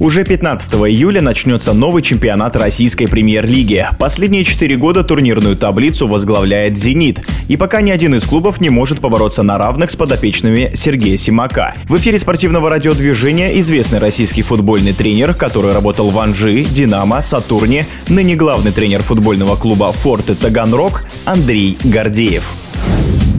Уже 15 июля начнется новый чемпионат Российской премьер-лиги. Последние четыре года турнирную таблицу возглавляет «Зенит». И пока ни один из клубов не может побороться на равных с подопечными Сергея Симака. В эфире спортивного радиодвижения известный российский футбольный тренер, который работал в Анжи, Динамо, Сатурне, ныне главный тренер футбольного клуба «Форте Таганрог» Андрей Гордеев.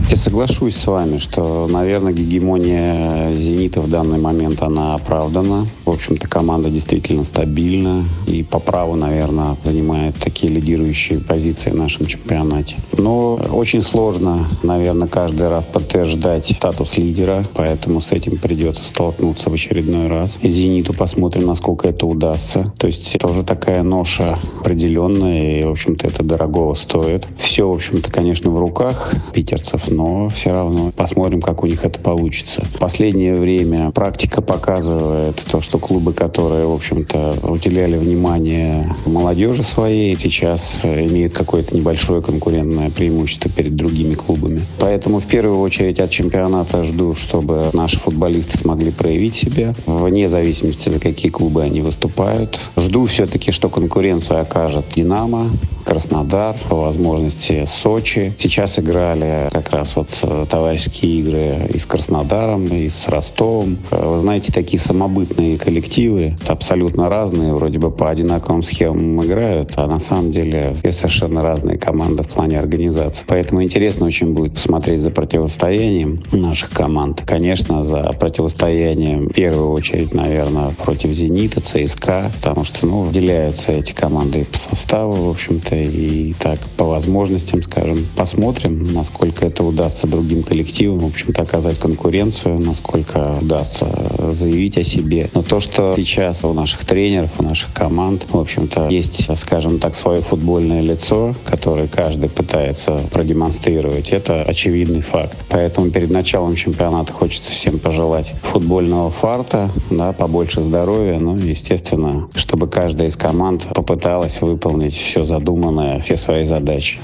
Я соглашусь с вами, что, наверное, гегемония «Зенита» в данный момент, она оправдана. В общем-то, команда действительно стабильна и по праву, наверное, занимает такие лидирующие позиции в нашем чемпионате. Но очень сложно, наверное, каждый раз подтверждать статус лидера, поэтому с этим придется столкнуться в очередной раз. И «Зениту» посмотрим, насколько это удастся. То есть это уже такая ноша определенная, и, в общем-то, это дорогого стоит. Все, в общем-то, конечно, в руках питерцев, но все равно посмотрим, как у них это получится. В последнее время практика показывает то, что клубы, которые, в общем-то, уделяли внимание молодежи своей, сейчас имеют какое-то небольшое конкурентное преимущество перед другими клубами. Поэтому в первую очередь от чемпионата жду, чтобы наши футболисты смогли проявить себя, вне зависимости, за какие клубы они выступают. Жду все-таки, что конкуренцию окажет «Динамо», Краснодар, по возможности Сочи. Сейчас играли как раз вот э, товарищеские игры и с Краснодаром, и с Ростовом. Э, вы знаете, такие самобытные коллективы, абсолютно разные, вроде бы по одинаковым схемам играют, а на самом деле все совершенно разные команды в плане организации. Поэтому интересно очень будет посмотреть за противостоянием наших команд. Конечно, за противостоянием в первую очередь, наверное, против «Зенита», ЦСКА, потому что, ну, выделяются эти команды по составу, в общем-то, и так по возможностям, скажем, посмотрим, насколько это удастся другим коллективам, в общем-то, оказать конкуренцию, насколько удастся заявить о себе. Но то, что сейчас у наших тренеров, у наших команд, в общем-то, есть, скажем так, свое футбольное лицо, которое каждый пытается продемонстрировать, это очевидный факт. Поэтому перед началом чемпионата хочется всем пожелать футбольного фарта, да, побольше здоровья, ну, естественно, чтобы каждая из команд попыталась выполнить все задуманное все свои задачи.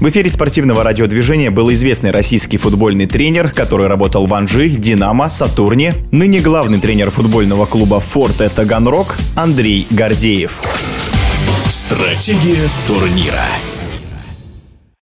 В эфире спортивного радиодвижения был известный российский футбольный тренер, который работал в Анжи, Динамо, Сатурне, ныне главный тренер футбольного клуба Форте Таганрог Андрей Гордеев. Стратегия турнира.